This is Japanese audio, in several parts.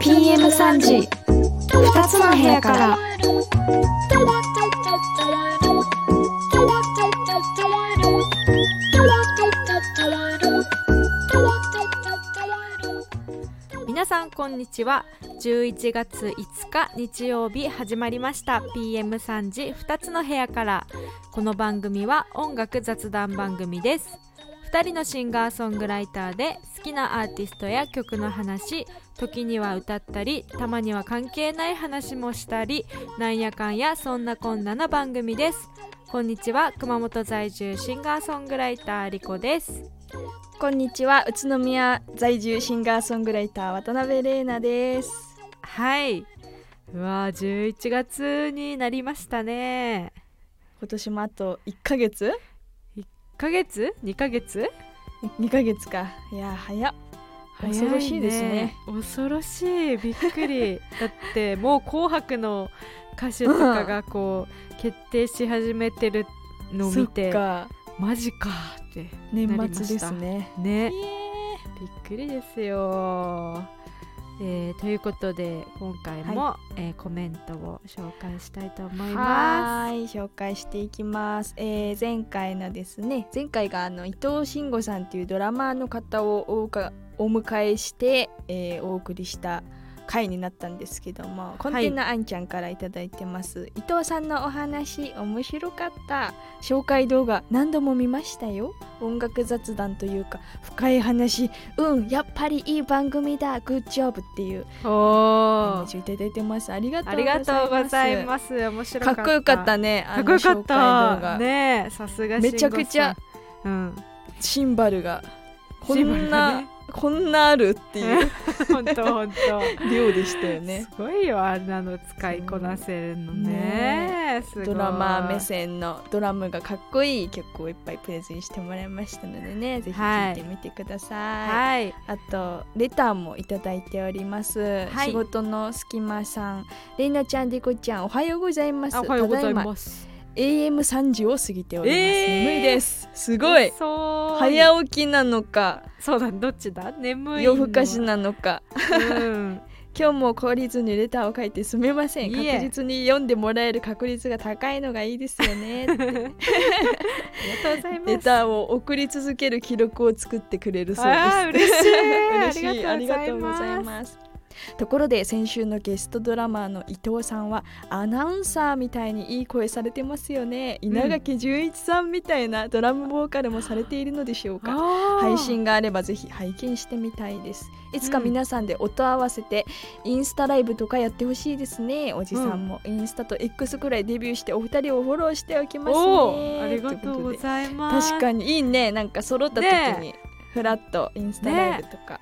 PM3 時2つの部屋から。皆さんこんにちは。11月5日日曜日始まりました。PM3 時2つの部屋から。この番組は音楽雑談番組です。2人のシンガーソングライターで好きなアーティストや曲の話時には歌ったりたまには関係ない話もしたりなんやかんやそんなこんなな番組です。こんにちは熊本在住シンガーソングライターリコです。こんにちは宇都宮在住シンガーソングライター渡辺玲奈です。はい。うわー11月になりましたね。今年もあと1ヶ月？1ヶ月？2ヶ月？2ヶ月か。いや早っ。恐ろしいですね。恐ろしい。びっくり。だってもう「紅白」の歌手とかがこう決定し始めてるのを見てか。マジかって年末ですね。ね。びっくりですよ、えーということで今回も、えーコメントを紹介したいと思いまはーい紹介していきます、えー前回のですね前回があの伊藤慎吾さんというドラマーの方をお迎えして、えーお送りした回になったんですけどもコンテナあんちゃんからいただいてます、伊藤さんのお話面白かった。紹介動画何度も見ましたよ。音楽雑談というか深い話。うんやっぱりいい番組だ。グッジョブっていうすおー。メッセージいただいてます。ありがとうありがとうございすます。面白かった。かっこよかったねかっこよかった。ねえさすがめちゃくちゃうん。シンバルが。こんな、こんなあるっていう。本当本当。量でしたよね。すごいよあんなの使いこなせるのね。すごい。ドラマー目線のドラムがかっこいい曲をいっぱいプレゼンしてもらいましたのでねぜひ聴いてみてください、はい。あとレターもいただいております、はい。仕事の隙間さんレイナちゃんデコちゃんおはようございます。あおはようございます AM3 時を過ぎております、えー眠いです。すごい。早起きなのか。そうだどっちだ？眠いの。夜更かしなのか。うん。今日も懲りずにレターを書いてすみません。確実に読んでもらえる確率が高いのがいいですよね。ありがとうございます。レターを送り続ける記録を作ってくれるそうです。嬉しい。嬉しい。あありりがとうございますところで先週のゲストドラマーの伊藤さんはアナウンサーみたいにいい声されてますよね。稲垣潤一さんみたいなドラムボーカルもされているのでしょうか。配信があればぜひ拝見してみたいです。いつか皆さんで音合わせてインスタライブとかやってほしいですね。おじさんも。インスタと X くらいデビューしてお二人をフォローしておきますおねーありがとうごいざいます。確かに。いいね。なんか揃った時ねにフラットインスタライブとか、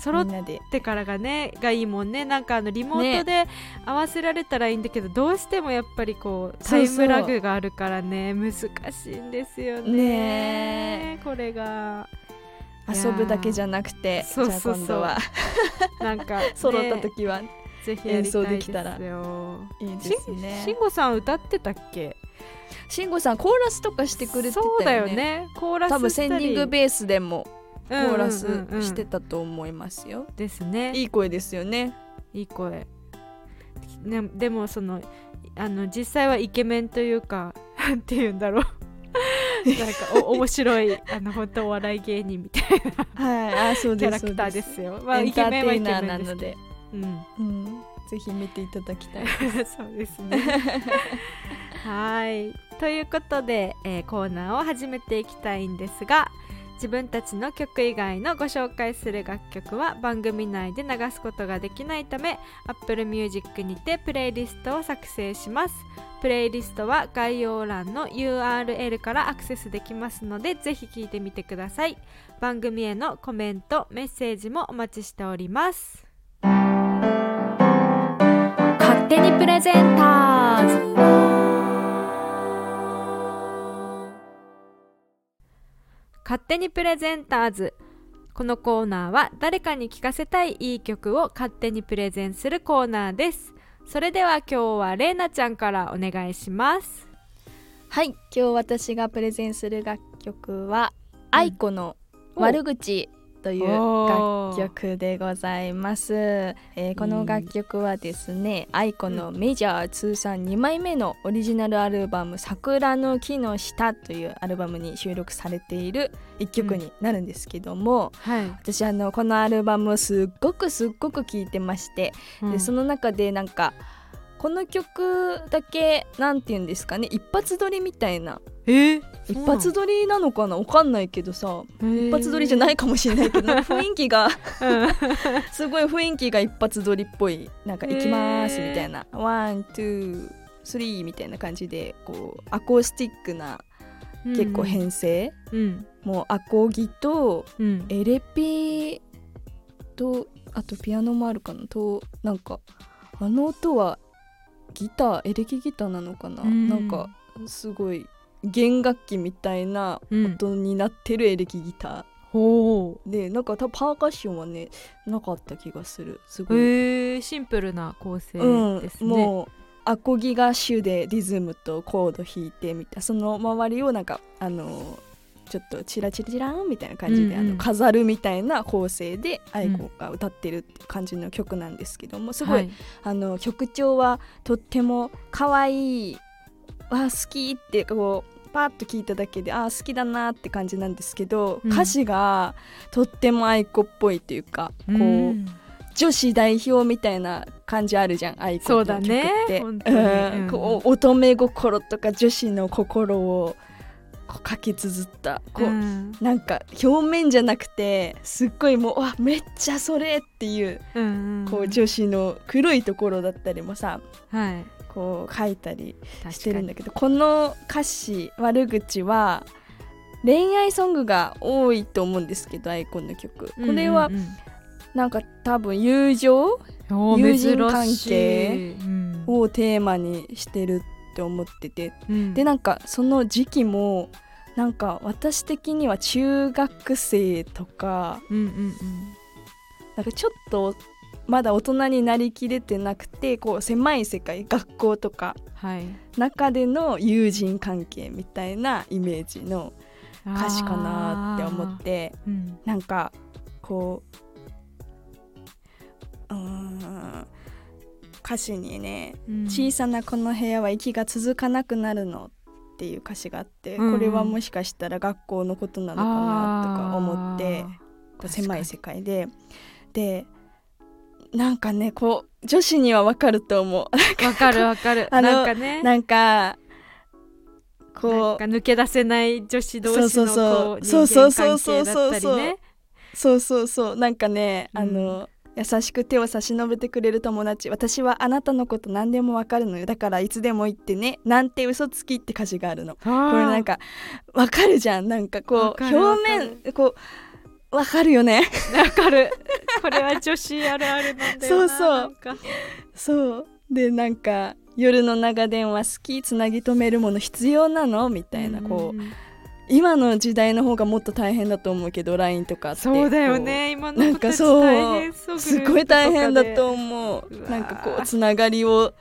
揃ってからがねがいいもんね。なんかあのリモートで合わせられたらいいんだけど、どうしてもやっぱりこうタイムラグがあるからね難しいんですよね。ねこれが。遊ぶだけじゃなくてそうそうそう。じゃあ今度は。なんか、ね、揃った時は。ぜひ演奏できたら。よいいでしすね。しんごさん歌ってたっけ？慎吾さんコーラスとかしてくれてたよね。そうだよね。コーラス多分センディングベースでもココーラスししてたと思いますよ、ですね。いい声ですよね。いい声。ね、でもそのあの実際はイケメンというか なんて言うんだろう。なんかお面白いあの本当お笑い芸人みたいはい。あそうなキャラクターですよ。まあイケメンはテイナーイケメンなので。うん、うん、ぜひ見ていただきたい。そうですね。はい。ということで、えーコーナーを始めていきたいんですが自分たちの曲以外のご紹介する楽曲は番組内で流すことができないため Apple Music にてプレイリストを作成します。プレイリストは概要欄の URL からアクセスできますのでぜひ聴いてみてください。番組へのコメントメッセージもお待ちしております。勝手にプレゼンターズ。勝手にプレゼンターズ。このコーナーは誰かに聴かせたいいい曲を勝手にプレゼンするコーナーです。それでは今日はれいなちゃんからお願いします。はい今日私がプレゼンする楽曲は、愛子の悪口という楽曲でございます、えーこの楽曲はですね愛子のメジャー通算2枚目のオリジナルアルバム「桜の木の下」というアルバムに収録されている一曲になるんですけども、はい、私あのこのアルバムをすっごくすっごく聴いてまして、でその中でなんかこの曲だけなんて言うんですかね一発撮りみたいな。えー、一発撮りなのかなわかんないけどさ一一発撮りじゃないかもしれないけど 雰囲気がうん。すごい雰囲気が一発撮りっぽい。なんか行きますみたいな。 one two three みたいな感じでこうアコースティックな結構編成、うん。もうアコギとうん。エレピとあとピアノもあるかなとなんかあの音はギターエレキギターなのかな、うん。なんかすごい弦楽器みたいなうん音になってるエレキギタほー、でなんか多分パーカッションはねなかった気がする。すうごい、へえシンプルな構成うんですね、もうアコギが主でリズムとコード弾いてみたいな。その周りをなんかあのちょっとチラチラチラーンみたいな感じで、うんうん。あの飾るみたいな構成で愛子が歌ってるって感じの曲なんですけどもすごい、はい。あの曲調はとっても可愛いわあ好きってこうパッと聞いただけであー好きだなって感じなんですけど、うん。歌詞がとっても愛子っぽいというかこう、ん。女子代表みたいな感じあるじゃん愛子の曲っだねて本当に。うん。乙女心とか女子の心をこう書き綴ったこう、うん。なんか表面じゃなくてすっごいもうわめっちゃそれっていううんこう女子の黒いところだったりもさはい。こう書いたり確してるんだかけどこの歌詞悪口は恋愛ソングが多いと思うんですけどアイコンの曲。にこれはうんうんなんか多分友情？友人関係？をテーマにしてるって思ってて。うん。でなんかその時期もなんか私的には中学生とかうんうんなんかちょっとまだ大人になりきれてなくてこう狭い世界学校とかはい。中での友人関係みたいなイメージの歌詞かなって思ってうん。なんかこううーん歌詞にねうん。小さなこの部屋は息が続かなくなるのっていう歌詞があって、うん。これはもしかしたら学校のことなのかなとか思って狭い世界で。でなんかねこう女子にはわかると思う。わかるわかる。なんかね。なんかこか抜け出せない女子同士のそうそうそうこうそう。人間関そうそう係そうそうだったりねう。そうそうそう。なんかね、うん。あの優しく手を差し伸べてくれる友達。私はあなたのこと何でもわかるのよ。だからいつでも言ってね。なんて嘘つきって歌詞があるの。ここれなんかわかるじゃん。なんかこう表面こうわかるよね。わかる。これは女子あるあるなんだよなそうそう。そう。でなんか夜の長電話好きつなぎ止めるもの必要なの？みたいなこう、ん今の時代の方がもっと大変だと思うけど LINE とかって。そうだよね。今のなんかそう。すごい大変だとう。思うなんかこうつながりを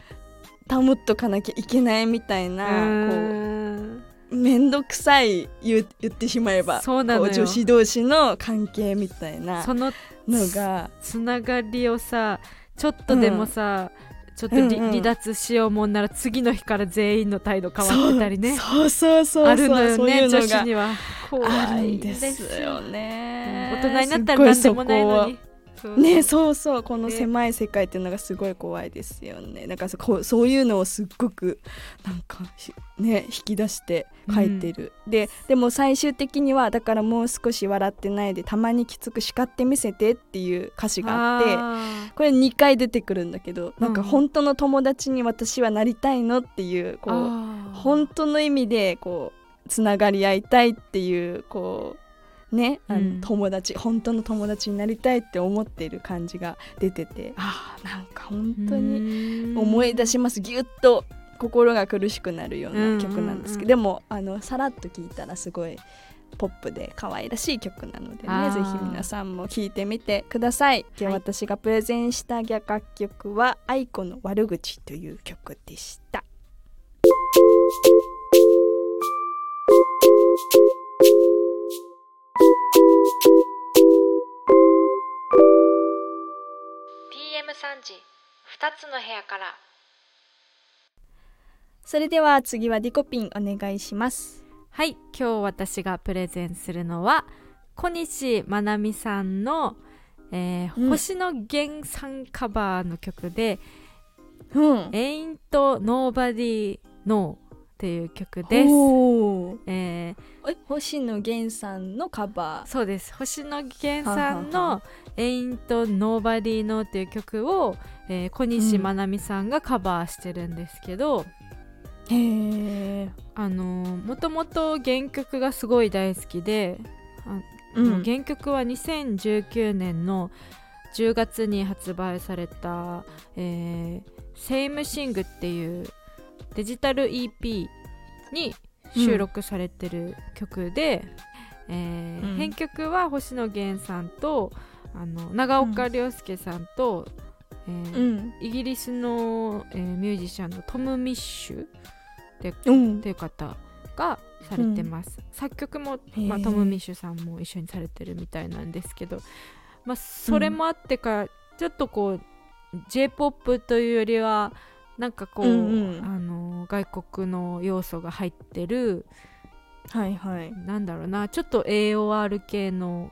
保っとかなきゃいけないみたいなこん。う面倒くさい言う言ってしまえば。そうなのよ。こう女子同士の関係みたいなそののがつながりをさちょっとでもさ、ちょっとりうんうん。離脱しようもんなら次の日から全員の態度変わってたりね。そうそうそうそうあるのよそういね女子には。怖い。んですよね、うん。大人になったら何でもないのにねそうそう。このね狭い世界っていうのがすごい怖いですよね。なんかそこうそういうのをすっごくなんかしね引き出して書いてる、ででも最終的にはだからもう少し笑ってないでたまにきつく叱ってみせてっていう歌詞があってあこれ2回出てくるんだけどなんかうん本当の友達に私はなりたいのっていうこうー。本当の意味でこうつながり合いたいっていうこうねあの、うん。友達本当の友達になりたいって思ってる感じが出てて。あーなんか本当に思い出します。ぎゅっと心が苦しくなるような曲なんですけど、うんうん。うんでもあのさらっと聞いたらすごいポップで可愛らしい曲なのでねぜひ皆さんも聴いてみてください。ではい。私がプレゼンした楽曲は「愛子の悪口」という曲でした。3時2つの部屋から。それでは次はリコピンお願いします。はい今日私がプレゼンするのは小西まなみさんの、えーうん。星野源さんカバーの曲でうん「Ain't Nobody No」っていう曲です。えーえ星野源さんのカバー。そうです。星野源さんの「Ain't Nobody No」っていう曲を、えー小西まなみさんがカバーしてるんですけど、へえ、あのーもともと原曲がすごい大好きで、うん、原曲は2019年の10月に発売された「えー、セイムシング」っていうデジタル EP に収録されてる曲で、えーうん。編曲は星野源さんとあの長岡亮介さんと、えーうん。イギリスの、えーミュージシャンのトム・ミッシュうん。っていう方がされてます、作曲も、まあ、トム・ミッシュさんも一緒にされてるみたいなんですけど、まあ、それもあってか、ちょっとこう j p o p というよりはなんかこう、うんうん。あの外国の要素が入ってるはいはい。なんだろうなちょっと AOR 系の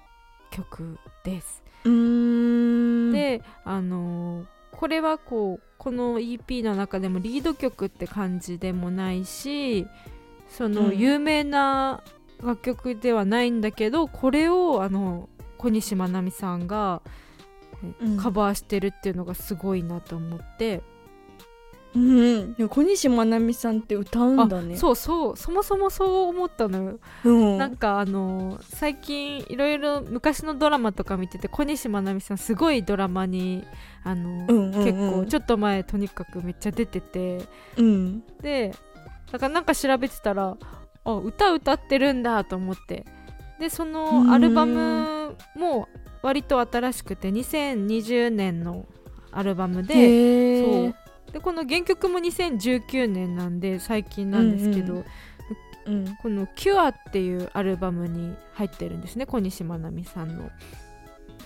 曲です。うーん。であのこれはこうこの EP の中でもリード曲って感じでもないしそのうん。有名な楽曲ではないんだけど、これをあの小西まなみさんがカバーしてるっていうのがすごいなと思って、うん。でも小西まなみさんって歌うんだね。そうそう。そもそもそう思ったのよ、うん。なんかあの最近いろいろ昔のドラマとか見てて小西まなみさんすごいドラマにあの、うんうんうん。結構ちょっと前とにかくめっちゃ出てて。うん。でだからなんか調べてたらあ歌歌ってるんだと思って。でそのアルバムも割と新しくて2020年のアルバムでそうでこの原曲も2019年なんで最近なんですけど、うんうんこの「キュアっていうアルバムに入ってるんですね小西まなみさんの。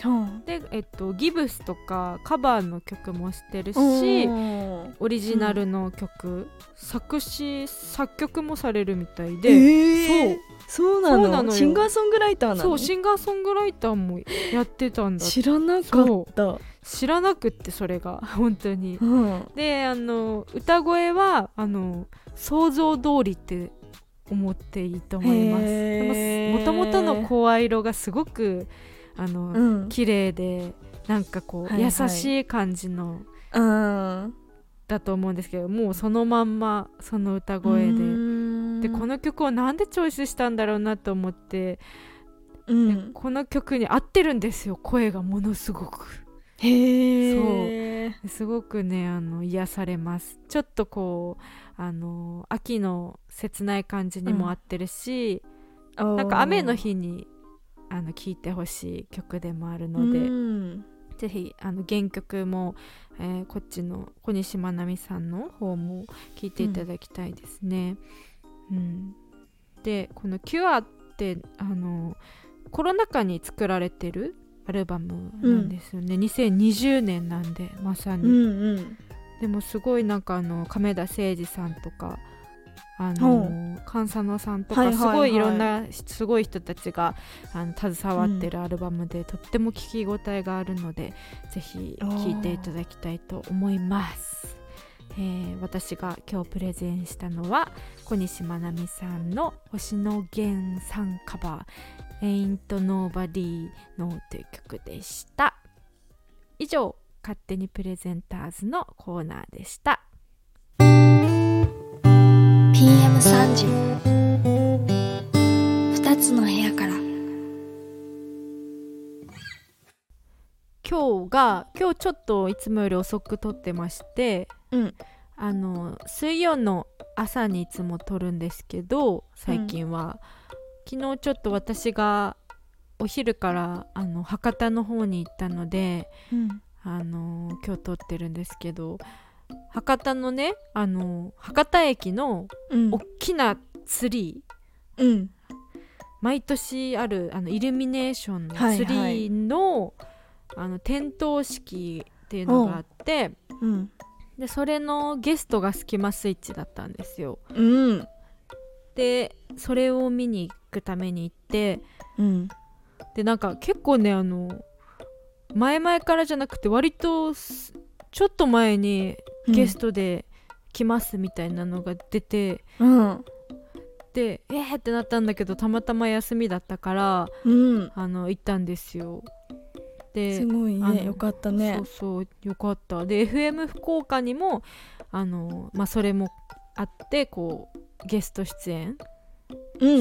はで、えっと、ギブスとかカバーの曲もしてるあしうんオリジナルの曲、作詞作曲もされるみたいえで、ー。そう。そうなの。よ。シンガーソングライターなの？そうシンガーソングライターもやってたんだ知らなかった知らなくってそれが。本当に。うん。であの歌声はあの想像通りって思っていいと思います。もともとの声色がすごくあの、うん。綺麗でなんかこう、はいはい。優しい感じのうん。だと思うんですけどもうそのまんまその歌声で。でこのの曲をなんでチョイスしたんだろうなと思って、うん。この曲に合ってるんですよ声がものすごくへえすごくねあの癒されます。ちょっとこうあの秋の切ない感じにも合ってるし、なんか雨の日にあの聴いてほしい曲でもあるので、うん。ぜひあの原曲も、えーこっちの小西まなみさんの方も聴いていただきたいですね。うん。でこの「キュアってあのコロナ禍に作られてるアルバムなんですよね、2020年なんでまさに、うんうん。でもすごいなんかあの亀田誠治さんとかあの菅佐野さんとかすごいいろんなすごい人たちがあの携わってるアルバムで、とっても聴き応えがあるのでぜひ聴いていただきたいと思います。えー私が今日プレゼンしたのは小西まなみさんの星野源さんカバー「Ain't Nobody No」という曲でした。以上勝手にプレゼンターズのコーナーでした。PM3 時2つの部屋から今日が今日ちょっといつもより遅く撮ってまして、うんあの水曜の朝にいつも撮るんですけど最近は、昨日ちょっと私がお昼からあの博多の方に行ったのでうん。あの今日撮ってるんですけど博多のねあの博多駅のうん。大きなツリーうん。毎年あるあのイルミネーションのはいツリーの,、あの点灯式っていうのがあってうん。でそれのゲストがスキマスイッチだったんですよ。うん。でそれを見に行くために行ってうん。でなんか結構ねあの前々からじゃなくて割とすちょっと前にゲストで来ますみたいなのが出て、うん。でえーってなったんだけどたまたま休みだったからうん。あの行ったんですよ。ですごいね。よかったね。そうそうよかった。で FM 福岡にもあの、まあ、それもあってこうゲスト出演うん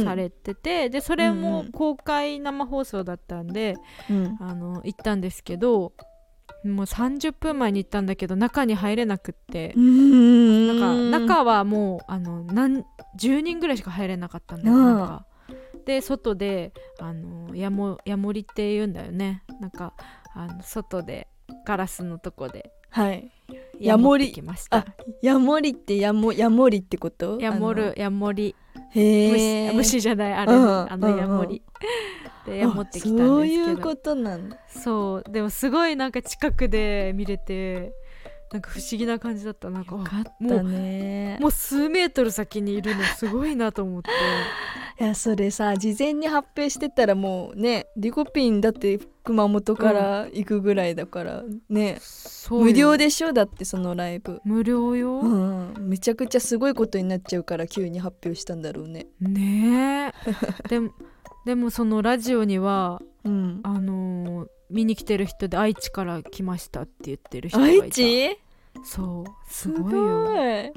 されてて、でそれうんもうん。公開生放送だったんで、うん。あの行ったんですけどもう30分前に行ったんだけど中に入れなくってう、ん。なんか中はもうあの何10人ぐらいしか入れなかったんだよ、うん。なんか。で外であのやもやもりって言うんだよね。なんかあの外でガラスのとこではい。やもってきましたあヤモリってヤモヤモリってこと？やもるやもり虫虫じゃないあれ、うんあのやもり、でやもってきたんですけど。そういうことなんだ。そう。でもすごいなんか近くで見れてなんか不思議な感じだった。なんかよかっもうたね。もう数メートル先にいるのすごいなと思って。いやそれさ事前に発表してたらもうねリコピンだって熊本から行くぐらいだからね、そうよ。無料でしょ？だってそのライブ。無料よ、うん。めちゃくちゃすごいことになっちゃうから急に発表したんだろうね。ねえ。でもでもそのラジオにはうん。あのー見に来てる人で愛知から来ましたって言ってる人がいた。愛知？そうすすごい。よ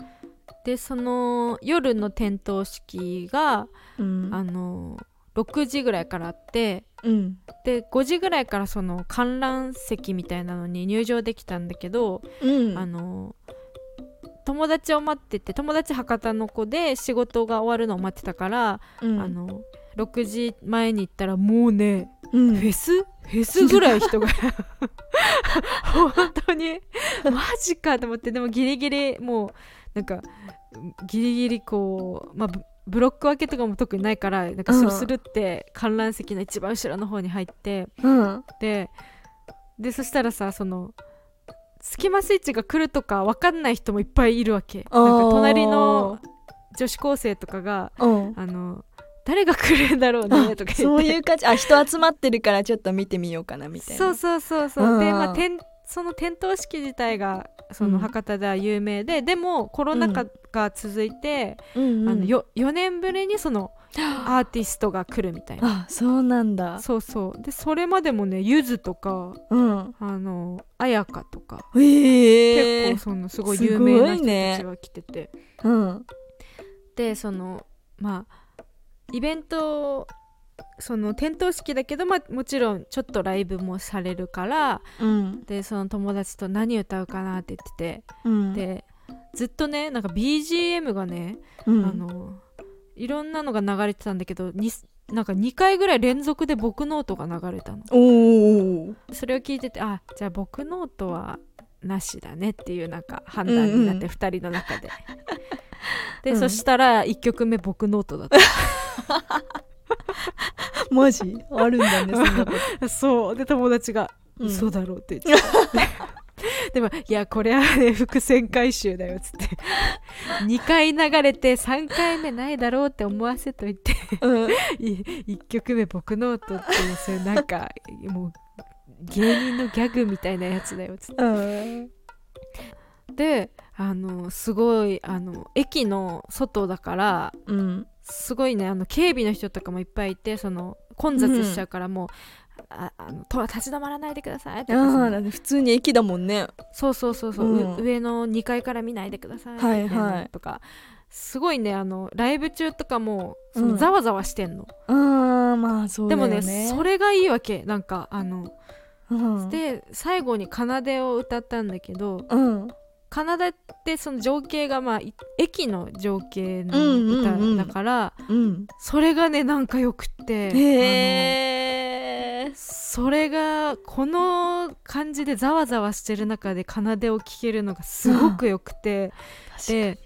でその夜の点灯式がうん。あの6時ぐらいからあってうん。で5時ぐらいからその観覧席みたいなのに入場できたんだけど、うん。あの友達を待ってて友達博多の子で仕事が終わるのを待ってたから、うん。あの6時前に行ったらもうね、うん。フェス？フェスぐらい人が。本当に。マジかと思ってでもギリギリもうなんかギリギリこうまあブブロック分けとかも特にないからなんかスルスルって観覧席の一番後ろの方に入って、うん。ででそしたらさそのスキマスイッチが来るとか分かんない人もいっぱいいるわけ。なんか隣の女子高生とかがうん。あの誰が来るんだろうねとか言って。そういう感じ。あ人集まってるからちょっと見てみようかなみたいな。そうそうそうそう、うん。でまあ点その点灯式自体がそうん。の博多では有名で、でもコロナ禍が続いて、うん。うんあのよ4年ぶりにその アーティストが来るみたいな。あそうなんだ。そうそう。でそれまでもねゆずとかうん。あの綾香とかへえ。結構そのすごい有名な人たちが来てて、うん。でそのまあイベントその点灯式だけど、まあ、もちろんちょっとライブもされるからうん。でその友達と何歌うかなって言ってて、うん。でずっとねなんか BGM がね、うん。あのいろんなのが流れてたんだけどになんか2回ぐらい連続で僕ノートが流れたの。それを聞いててあじゃあ僕ノートはなしだねっていうなんか判断になってうん2人の中で、で、うん。そしたら1曲目僕ノートだった。マジ？あるんだねそんなこそう。で友達が「うん。嘘だろ」って言って。でも「いやこれはね伏線回収だよ」っつって。2回流れて3回目ないだろうって思わせといて。とうん。1曲目僕ノートっていうそれなんかもう芸人のギャグみたいなやつだよっつって。うん。であのすごいあの駅の外だからうん。すごいねあの警備の人とかもいっぱいいてその混雑しちゃうからもう、ああのと立ち止まらないでくださいとかあ普通に駅だもんね。そうそうそうそう、うん。う上の2階から見ないでくださいはいはいとかすごいねあのライブ中とかもそうん。のざわざわしてんの、ああまあそうだでもよねねそれがいいわけ。なんかあの、うん。で最後に奏でを歌ったんだけどうん奏でってその情景がまあい駅の情景うんのうんうん。歌だから、うん。それがねなんかよくって。へそれがこの感じでざわざわしてる中で奏でを聴けるのがすごくよくて、で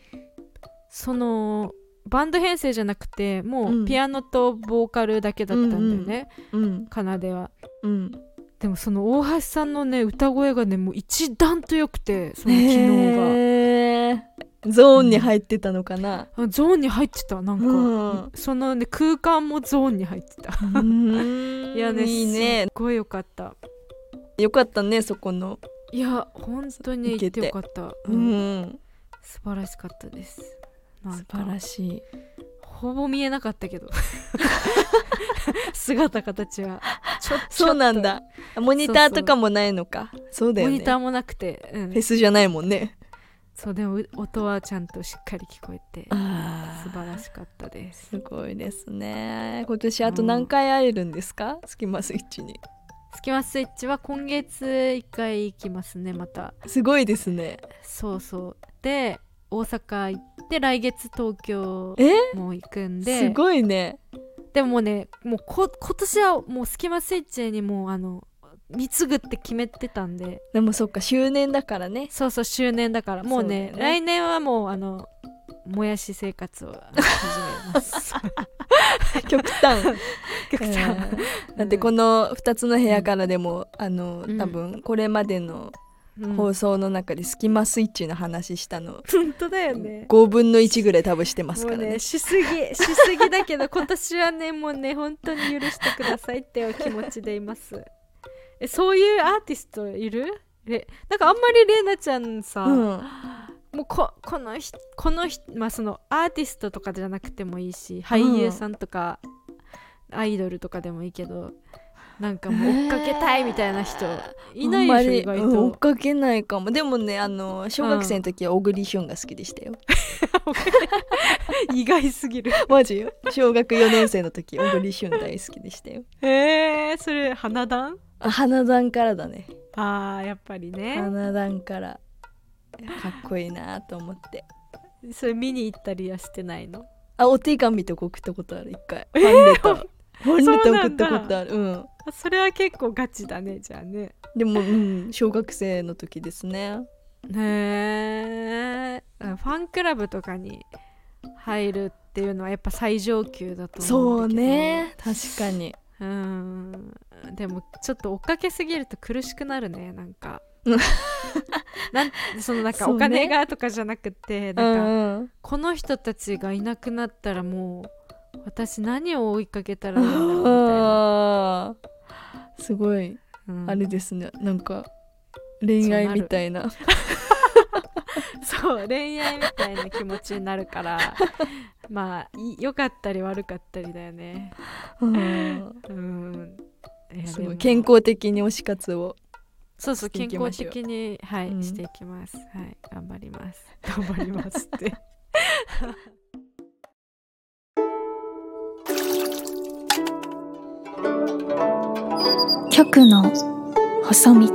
そのバンド編成じゃなくてもうん。うピアノとボーカルだけだったんだよね、うん奏では。うんでもその大橋さんのね歌声がねもう一段と良くてその機能へーゾーンに入ってたのかな、があゾーンに入ってたなんか、うん。そのね空間もゾーンに入ってた。うん。いやねいいね。すっごい良かった。よかったねそこの。いや本当に行ってよかった、ううん。ん素晴らしかったです。素か。晴らしい。ほぼ見えなかったけど。姿形は そうなんだ。モニターとかもないのか。そうだよね。モニターもなくて、うん。フェスじゃないもんね。そうでもう音はちゃんとしっかり聞こえてあ素晴らしかったです。すごいですね。今年あと何回会えるんですか、スキマスイッチに。スキマスイッチは今月1回行きますねまた。すごいですね。そうそう。で大阪行って来月東京え？も行くんで。すごいねでもねもうこ今年はもうスキマスイッチにもうあの貢ぐって決めてたんで。でもそっか周年だからね。そうそう周年だから。もうねね。来年はもうあのもやし生活をあの始めます。極端。極端。えーだってこの2つの部屋からでも、あのうん。多分これまでのうん。放送の中でスキマスイッチの話したの、本当だよね。5分の1ぐらい多分してますからね。ねしすぎ しすぎだけど今年はねもうね本当に許してくださいっていう気持ちでいます。えそういうアーティストいる？えなんかあんまりレイナちゃんさ、うん、もうここの人この人まあそのアーティストとかじゃなくてもいいし俳優さんとか、アイドルとかでもいいけどなんかもう追っかけたいみたいな人いないでしょ意外うん追っと、かけないかも。でもねあの小学生の時は小栗旬が好きでしたよ、意外すぎる。マジ？よ小学4年生の時小栗旬大好きでしたよ。えー、それ花壇？あ花壇からだね。あーやっぱりね。花壇から。かっこいいなと思って。それ見に行ったりはしてないの？あお手紙とか送ったことある一回。ファンレターファンレター送ったことある。うん。あそれは結構ガチだねじゃあね。でもうん小学生の時ですね。へえファンクラブとかに入るっていうのはやっぱ最上級だと思そううんだけど。ね。確かに。うん。でもちょっと追っかけすぎると苦しくなるねなんか。うん。なんそのなんかそうね。お金がとかじゃなくてうなんか、んうん。この人たちがいなくなったらもう私何を追いかけたらいいんだろうみたいな、すごいうん。あれですね。なんか恋愛みたいな。そう 恋愛みたいな気持ちになるから。まあい良かったり悪かったりだよね。うん。すごい。健康的に推し活をそうそう。健康的にはい、うん。していきます。はい頑張ります。頑張りますって 極の細道。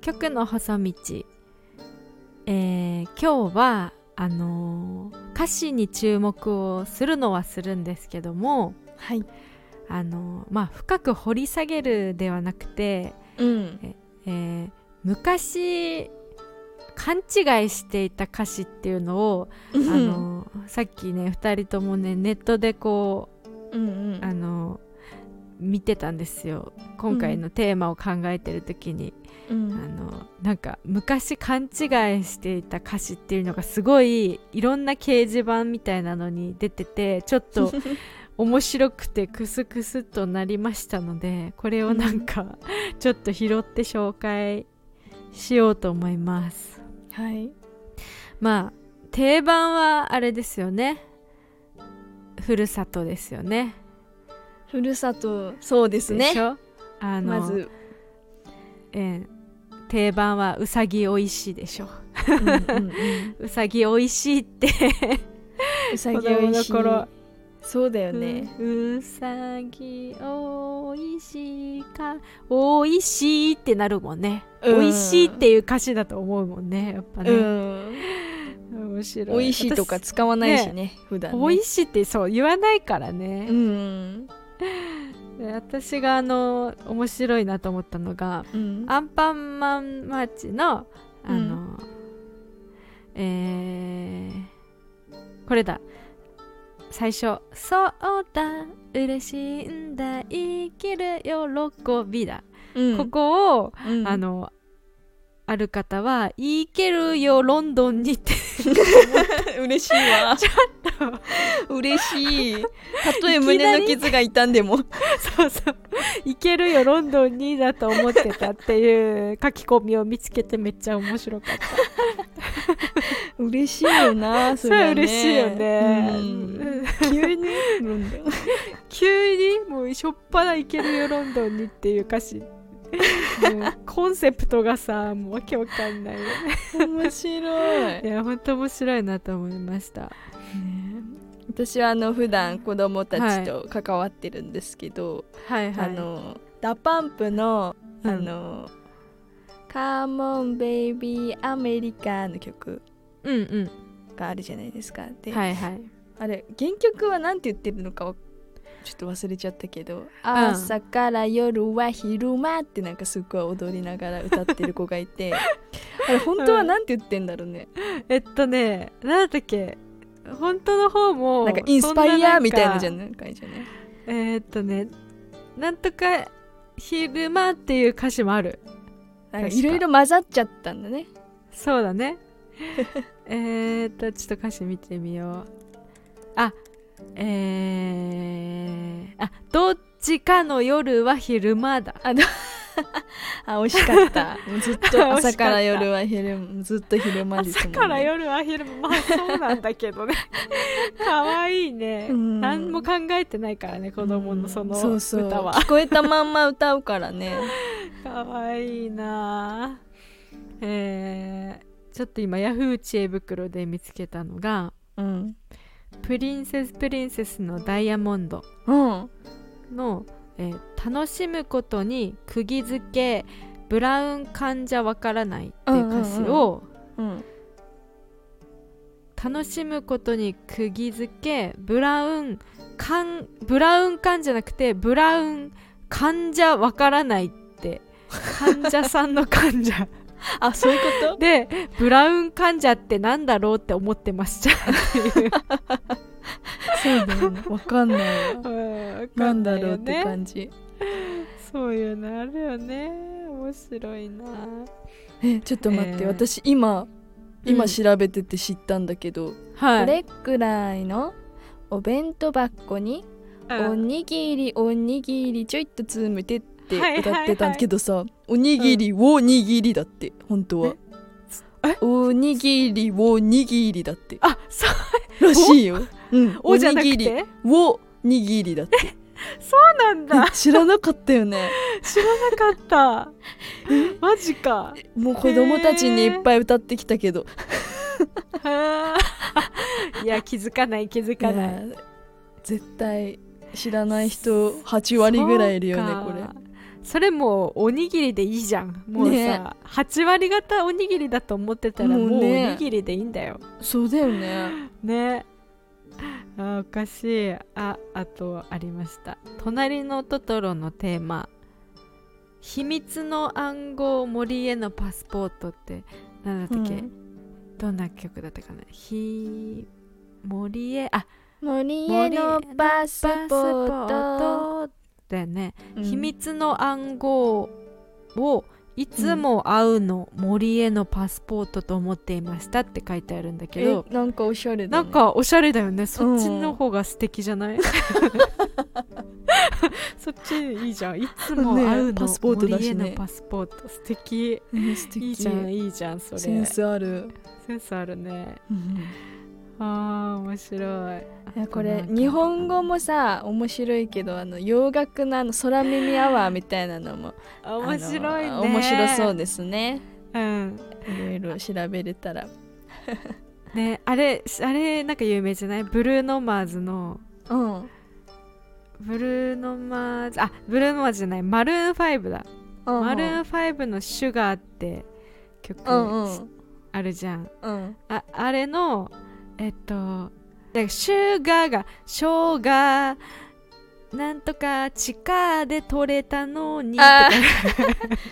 曲の細道。えー今日はあのー歌詞に注目をするのはするんですけどもはい。あのーまあ深く掘り下げるではなくてうんえー昔勘違いしていた歌詞っていうのを、あのさっきね2人ともねネットでこうんううん。あの見てたんですよ。今回のテーマを考えてる時に、うん。あのなんか昔勘違いしていた歌詞っていうのがすごいいろんな掲示板みたいなのに出ててちょっと 面白くてクスクスとなりましたのでこれをなんかちょっと拾って紹介しようと思います。はい。まあ定番はあれですよね。ふるさとですよね。ふるさとそうですね。あの、まず、えー定番はうさぎおいしいでしょ。うさぎおいしいって。うさぎおいしい。子供の頃そうだよね、ううさぎおいしなおいしいってなるもんね、うん。おいしいっていう歌詞だと思うもんねやっぱね、うん。面白い。美味しいとか使わないしね普段ね。おいしいってそう言わないからね。う、ん。で私があの面白いなと思ったのがうん。アンパンマンマーチのあの、えー、これだ最初「そうだ。嬉しいんだ。生きる喜びだ」うん。ここを、うん。あのある方は「生けるよロンドンに」って。嬉しいわ。嬉しい。たとえ胸の傷が痛んでも。そうそう「行けるよロンドンに」だと思ってたっていう書き込みを見つけてめっちゃ面白かった。嬉しいよなそそれね。嬉しいよね、うん急になんだよ急にもうしょっぱな「行けるよロンドンに」っていう歌詞もうコンセプトがさもうわけわかんないよね面白いいやほんと面白いなと思いました私はあの普段子供たちと関わってるんですけど、はいはいあのダパンプのうんあの「 C'mon baby アメリカ」の曲うんうんがあるじゃないですかで、はいはいあれ原曲は何て言ってるのかはちょっと忘れちゃったけど「朝から夜は昼間」ってなんかすっごい踊りながら歌ってる子がいて あれ本当は何て言ってんだろうね、えっとねなんだっけ？本当の方もなんかインスパイアみたいなじゃんないかいじゃない？えーっとねなんとか昼間っていう歌詞もある。いろいろ混ざっちゃったんだね。そうだね。えーっとちょっと歌詞見てみようあえー、あどっちかの夜は昼間だ。あ惜 しかった。ずっと 朝から夜は昼ずっと昼間ですもん、ね、朝から夜は昼間。まあそうなんだけどね。かわいいね。うん。何も考えてないからね子供のそのそうそう。歌は。聞こえたまんま歌うからね。かわいいな。えー、ちょっと今ヤフー知恵袋で見つけたのがうんプリンセスプリンセスのダイヤモンドうんの、えー楽しむことに釘付けブラウン患者わからないっていう歌詞を、うん楽しむことに釘付けブラウン缶ブラウン缶じゃなくてブラウン患者わからないって患者さんの患者。あそういうこと？でブラウン患者ってなんだろうって思ってましたっていうそうだよね。わかんないわう なんだろうってね感じ。そういうのあるよね。面白いな。えちょっと待って、えー。私今今うん。調べてて知ったんだけど、はい。これくらいのお弁当箱にうん。おにぎりおにぎりちょいと詰めてってはいはいはい。歌ってたんだけどさ、おにぎりをにぎりだって本当は。え？おにぎりをにぎりだって。あそう。らしいよ。うん。おにぎりて？をにぎりだって。そうなんだ。知らなかったよね。知らなかった。マジか。もう子供たちにいっぱい歌ってきたけど。はあいや気づかない気づかない。絶対知らない人8割ぐらいいるよねこれそれもうおにぎりでいいじゃん。もうさ、ね8割方おにぎりだと思ってたらもうおねにぎりでいいんだよ。そうだよね。ね。あおかしい。ああとありました「隣のトトロ」のテーマ「秘密の暗号森へのパスポート」って何だったっけ、うん。どんな曲だったかな？ひ森へあ森へのパスポート、トだよね、うん。秘密の暗号をいつも会うの森へのパスポートと思っていましたって書いてあるんだけどえなんかおしゃれだ、ね、なんかおしゃれだよね。そっちの方が素敵じゃない、そっちいいじゃん。いつも会うの、ねパスポートだしね。森へのパスポート。素敵。ね素敵。いいじゃんいいじゃんそれ。センスある、センスあるね。うんあー面白い。いやこれ日本語もさ面白いけどあの洋楽のあの空耳アワーみたいなのもあ 面白いね。面白そうですね。うん。いろいろ調べれたら。ねあれあれなんか有名じゃない？ブルーノマーズの。うん。ブルーノマーズあブルーノマーズじゃない。マルーン5だ、うんマルーン5の「シュガーって曲あるじゃん、うん。ああれのえっとシュガーが生姜なんとか地下で取れたのにとかあ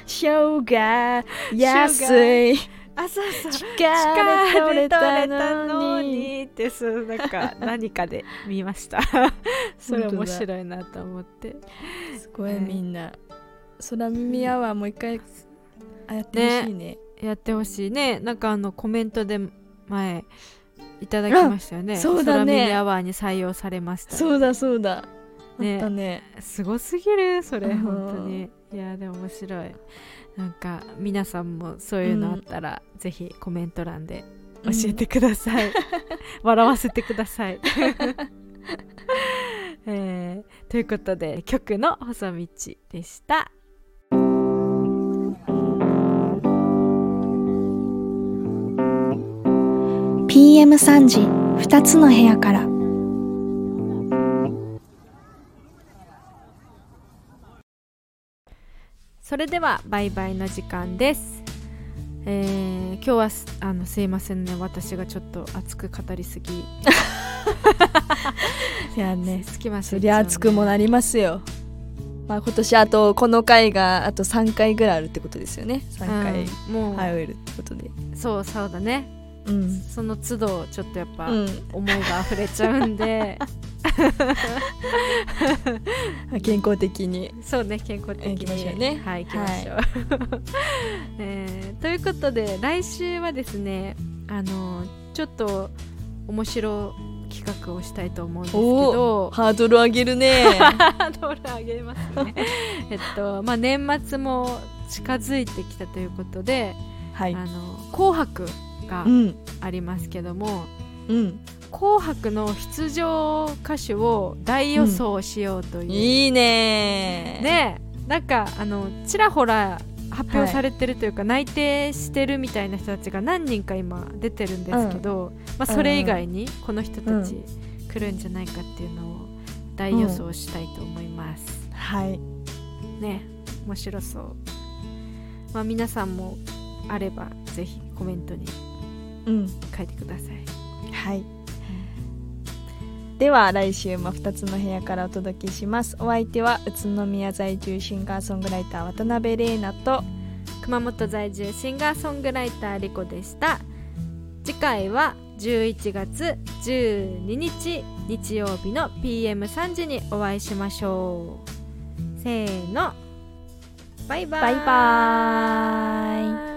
生姜安い。あそうそう。地地下下で取れたたののににってそうなんか何かで見ました。それ面白いなと思って。すごいみんな。空耳アワーもう一回あやってほしいねやってほしい。ねなんかあのコメントで前いただきましたよね。あそうだね。空耳アワーに採用されました。そうだそうだ。あねったね。すごすぎるそれうん。本当に。いやでも面白い。なんか皆さんもそういうのあったら、ぜひコメント欄で教えてください、笑わせてください、えーということで曲の細道でした PM3 時2つの部屋から。それではバイバイの時間です。えー今日はすあのすいませんね。私がちょっと熱く語りすぎ。いやねすきまそりゃ熱くもなりますよ。まあ今年あとこの回があと3回ぐらいあるってことですよね。3回うん、もう、入るってことで。そうそうだねうん。その都度ちょっとやっぱ、うん。思いが溢れちゃうんで。健康的に。そうね健康的に。行きましょうね。はい行きましょう、えーということで来週はですねあのちょっと面白企画をしたいと思うんですけど。ハードル上げるね。ハードル上げますね。えっとまあ年末も近づいてきたということではい。あの紅白がうん。ありますけども、うん。紅白の出場歌手を大予想しようという、いいね。ねなんかあのちらほら発表されてるというか、内定してるみたいな人たちが何人か今出てるんですけど、まあ、それ以外にこの人たち来るんじゃないかっていうのを大予想したいと思います、はい。ね面白そう、まあ、皆さんもあればぜひコメントにうん。書いてください。はい。では来週も2つの部屋からお届けします。お相手は宇都宮在住シンガーソングライター渡辺玲奈と熊本在住シンガーソングライターリコでした。次回は11月12日日曜日の PM3 時にお会いしましょう。せーの。バイバイ。バイバーイ